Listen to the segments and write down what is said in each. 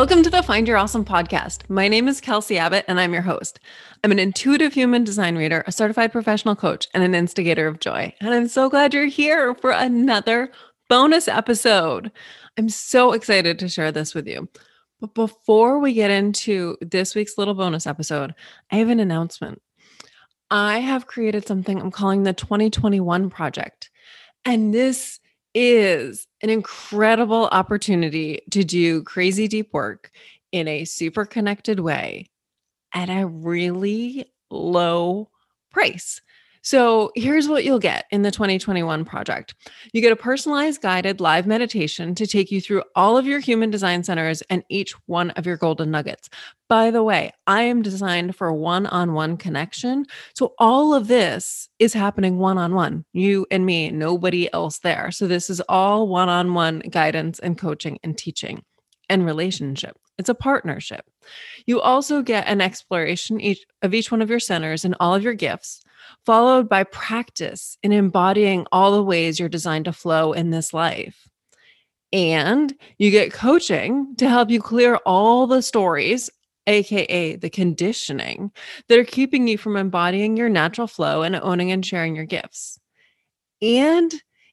Welcome to the Find Your Awesome podcast. My name is Kelsey Abbott, and I'm your host. I'm an intuitive human design reader, a certified professional coach, and an instigator of joy. And I'm so glad you're here for another bonus episode. I'm so excited to share this with you. But before we get into this week's little bonus episode, I have an announcement. I have created something I'm calling the 2021 Project. And this is an incredible opportunity to do crazy deep work in a super connected way at a really low price. So here's what you'll get in the 2021 project you get a personalized guided live meditation to take you through all of your human design centers and each one of your golden nuggets. By the way, I am designed for one on one connection. So all of this is happening one on one, you and me, nobody else there. So this is all one on one guidance and coaching and teaching and relationship. It's a partnership. You also get an exploration each, of each one of your centers and all of your gifts followed by practice in embodying all the ways you're designed to flow in this life. And you get coaching to help you clear all the stories, AKA the conditioning, that are keeping you from embodying your natural flow and owning and sharing your gifts. And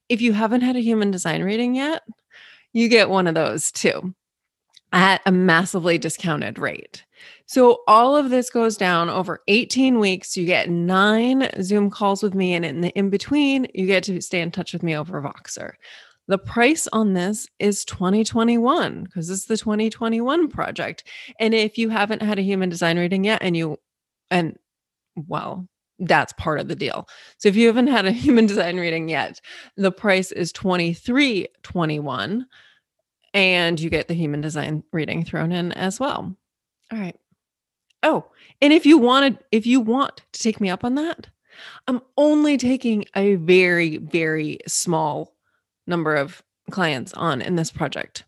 if you haven't had a human design reading yet, you get one of those too at a massively discounted rate. So all of this goes down over 18 weeks. You get nine Zoom calls with me, and in the in between, you get to stay in touch with me over Voxer. The price on this is 2021 because it's the 2021 project. And if you haven't had a human design reading yet, and you, and well, that's part of the deal. So if you haven't had a human design reading yet, the price is 2321 and you get the human design reading thrown in as well. All right. Oh, and if you wanted, if you want to take me up on that, I'm only taking a very, very small number of clients on in this project.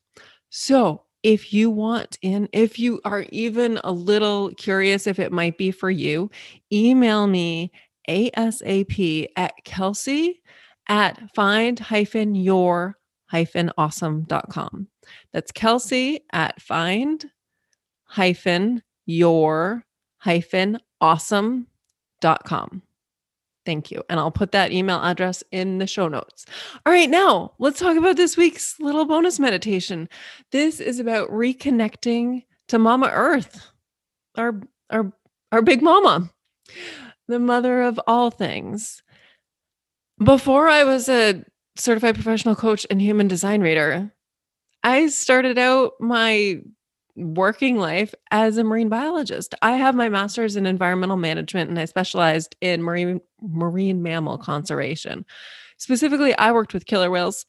So if you want in, if you are even a little curious if it might be for you, email me ASAP at Kelsey at find hyphen your hyphen awesome.com. That's Kelsey at find hyphen your hyphen awesome.com. Thank you. And I'll put that email address in the show notes. All right, now let's talk about this week's little bonus meditation. This is about reconnecting to Mama Earth, our our our big mama, the mother of all things. Before I was a certified professional coach and human design reader, I started out my working life as a marine biologist. I have my master's in environmental management and I specialized in marine marine mammal conservation. Specifically, I worked with killer whales.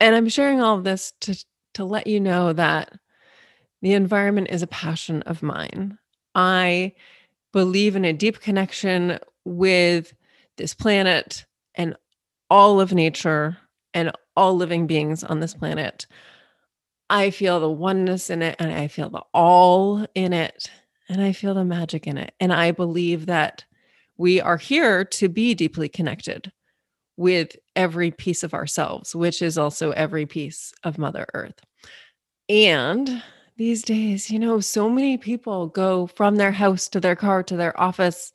And I'm sharing all of this to to let you know that the environment is a passion of mine. I believe in a deep connection with this planet and all of nature and all living beings on this planet. I feel the oneness in it and I feel the all in it and I feel the magic in it. And I believe that we are here to be deeply connected with every piece of ourselves, which is also every piece of Mother Earth. And these days, you know, so many people go from their house to their car to their office,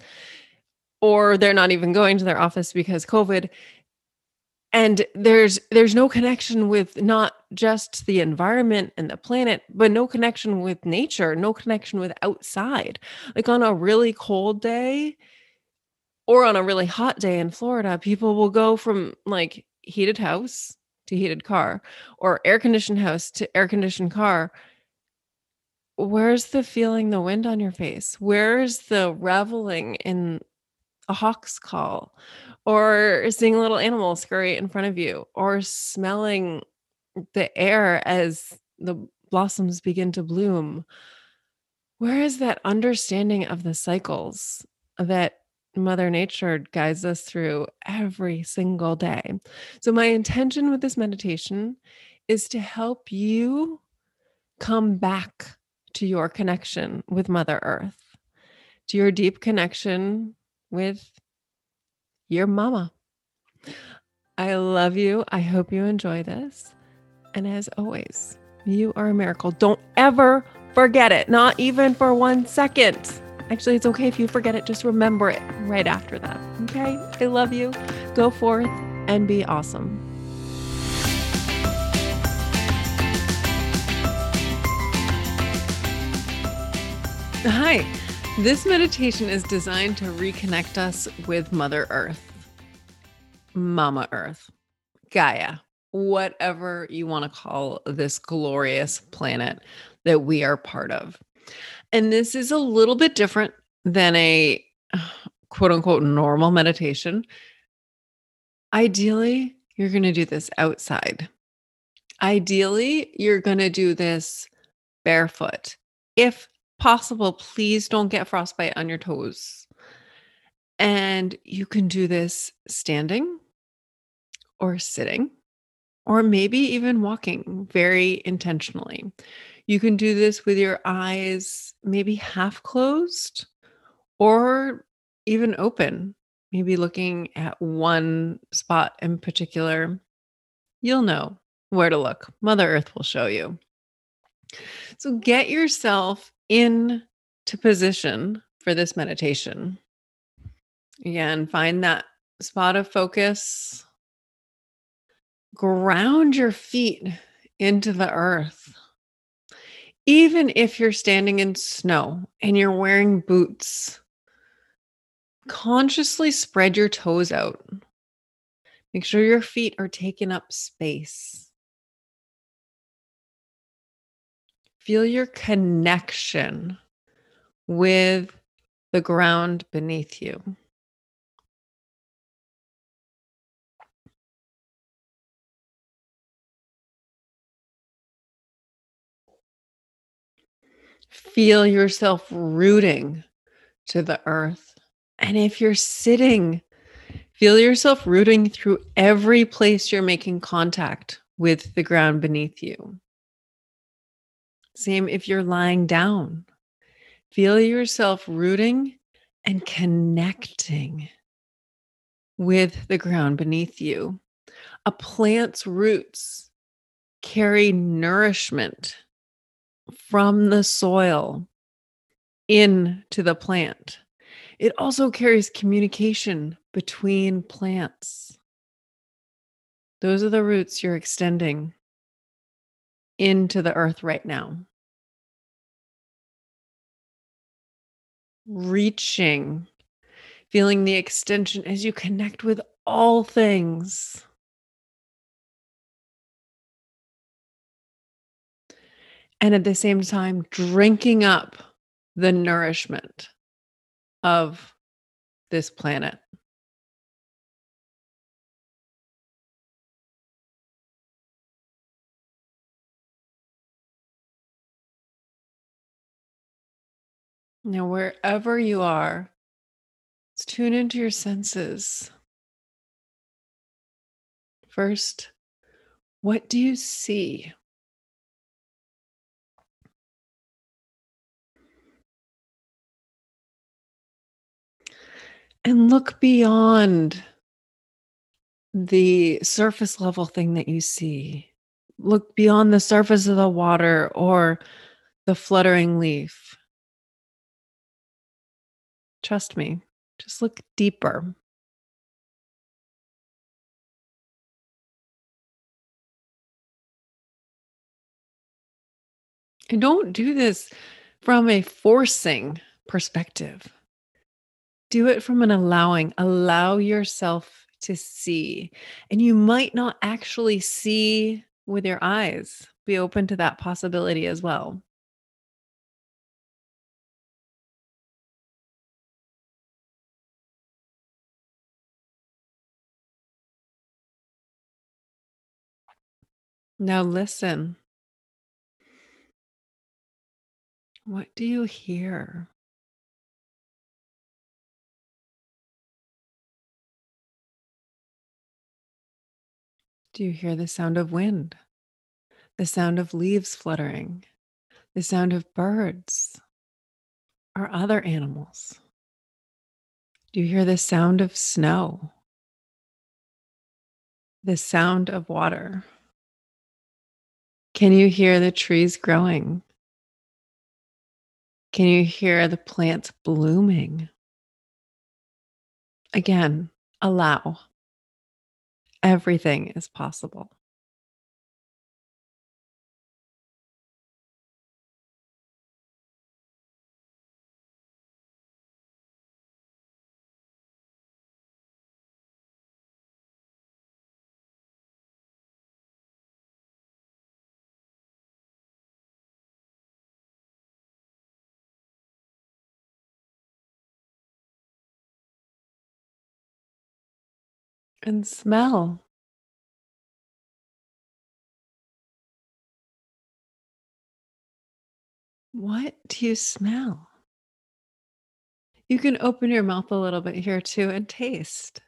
or they're not even going to their office because COVID and there's there's no connection with not just the environment and the planet but no connection with nature no connection with outside. Like on a really cold day or on a really hot day in Florida people will go from like heated house to heated car or air conditioned house to air conditioned car. Where's the feeling the wind on your face? Where's the reveling in a hawk's call or seeing a little animal scurry in front of you or smelling the air as the blossoms begin to bloom. Where is that understanding of the cycles that mother nature guides us through every single day? So my intention with this meditation is to help you come back to your connection with mother earth to your deep connection with your mama. I love you. I hope you enjoy this. And as always, You are a miracle. Don't ever forget it, not even for one second. Actually, it's okay if you forget it. Just remember it right after that. Okay? I love you. Go forth and be awesome. Hi. This meditation is designed to reconnect us with Mother Earth, Mama Earth, Gaia, whatever you want to call this glorious planet that we are part of. And this is a little bit different than a quote unquote normal meditation. Ideally, you're going to do this outside. Ideally, you're going to do this barefoot. If possible, please don't get frostbite on your toes. And you can do this standing or sitting, or maybe even walking very intentionally. You can do this with your eyes maybe half closed or even open, maybe looking at one spot in particular. You'll know where to look. Mother Earth will show you. So get yourself into position for this meditation. Again, find that spot of focus. Ground your feet into the earth even if you're standing in snow and you're wearing boots, consciously spread your toes out. Make sure your feet are taking up space. Feel your connection with the ground beneath you. Feel yourself rooting to the earth. And if you're sitting, feel yourself rooting through every place you're making contact with the ground beneath you. Same if you're lying down. Feel yourself rooting and connecting with the ground beneath you. A plant's roots carry nourishment from the soil into the plant. It also carries communication between plants. Those are the roots you're extending into the earth right now. Reaching, feeling the extension as you connect with all things. and at the same time drinking up the nourishment of this planet. Now, wherever you are, let's tune into your senses. First, what do you see? and look beyond the surface level thing that you see. Look beyond the surface of the water or the fluttering leaf. Trust me, just look deeper. And don't do this from a forcing perspective do it from an allowing. Allow yourself to see. And you might not actually see with your eyes. Be open to that possibility as well. Now listen. What do you hear? Do you hear the sound of wind? The sound of leaves fluttering? The sound of birds or other animals? Do you hear the sound of snow? The sound of water? Can you hear the trees growing? Can you hear the plants blooming? Again, allow. Everything is possible. And smell. What do you smell? You can open your mouth a little bit here too and taste.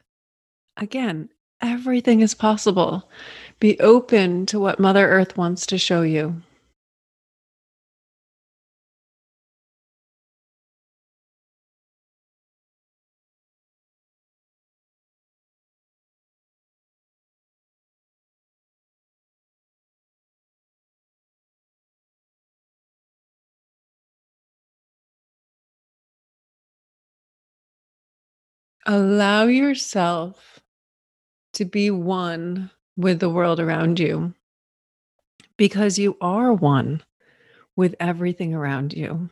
Again, everything is possible. Be open to what Mother Earth wants to show you. Allow yourself to be one with the world around you because you are one with everything around you.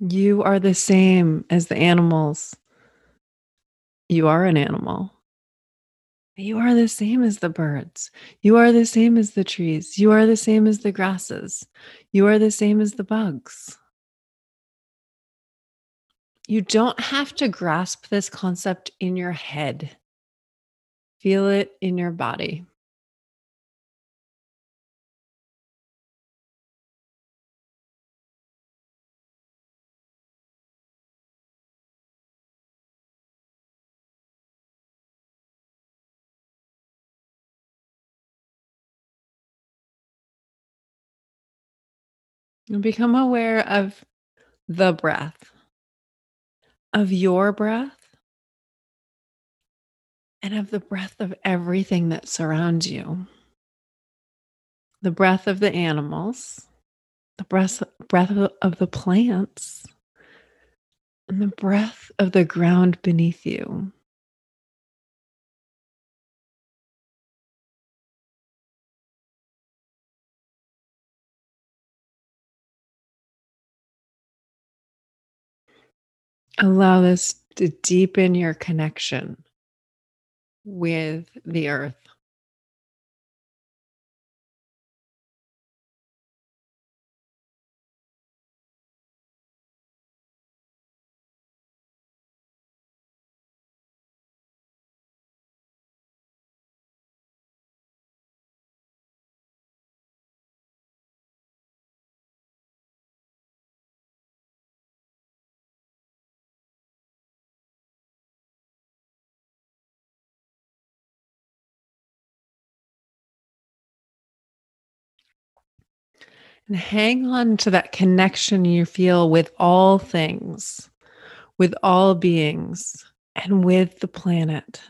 You are the same as the animals. You are an animal. You are the same as the birds. You are the same as the trees. You are the same as the grasses. You are the same as the bugs. You don't have to grasp this concept in your head. Feel it in your body. Become aware of the breath, of your breath, and of the breath of everything that surrounds you. The breath of the animals, the breath, breath of of the plants, and the breath of the ground beneath you. Allow this to deepen your connection with the earth. And hang on to that connection you feel with all things, with all beings, and with the planet.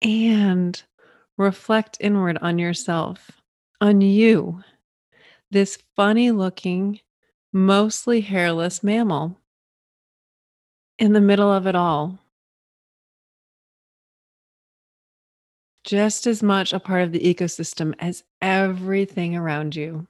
And reflect inward on yourself, on you, this funny looking, mostly hairless mammal in the middle of it all. Just as much a part of the ecosystem as everything around you.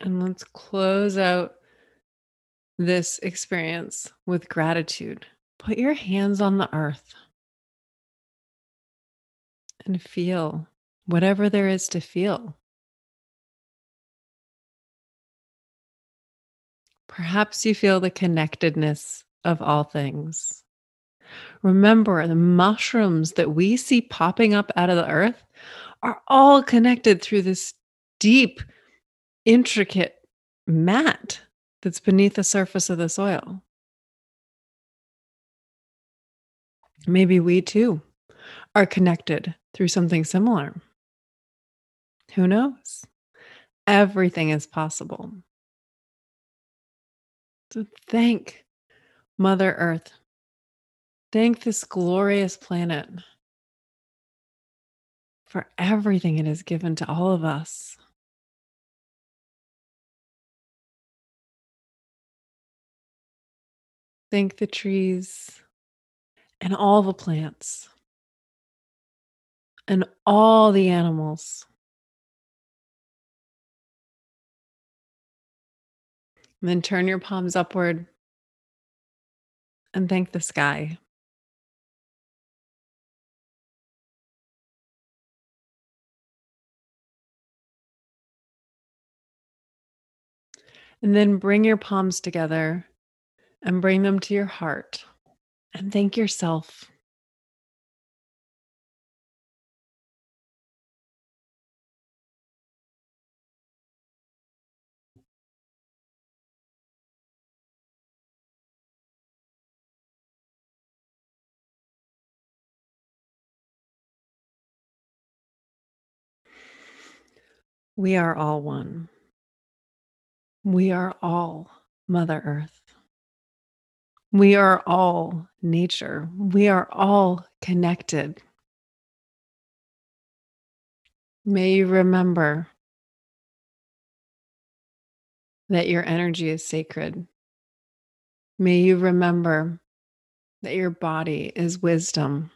And let's close out this experience with gratitude. Put your hands on the earth and feel whatever there is to feel. Perhaps you feel the connectedness of all things. Remember, the mushrooms that we see popping up out of the earth are all connected through this deep, intricate mat that's beneath the surface of the soil. Maybe we too are connected through something similar. Who knows? Everything is possible. So thank Mother Earth. Thank this glorious planet for everything it has given to all of us. Thank the trees and all the plants and all the animals. And then turn your palms upward and thank the sky. And then bring your palms together and bring them to your heart and thank yourself. We are all one. We are all Mother Earth. We are all nature. We are all connected. May you remember that your energy is sacred. May you remember that your body is wisdom.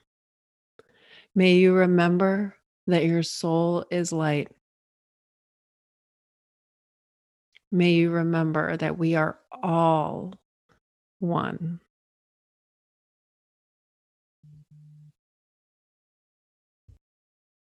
May you remember that your soul is light. May you remember that we are all one.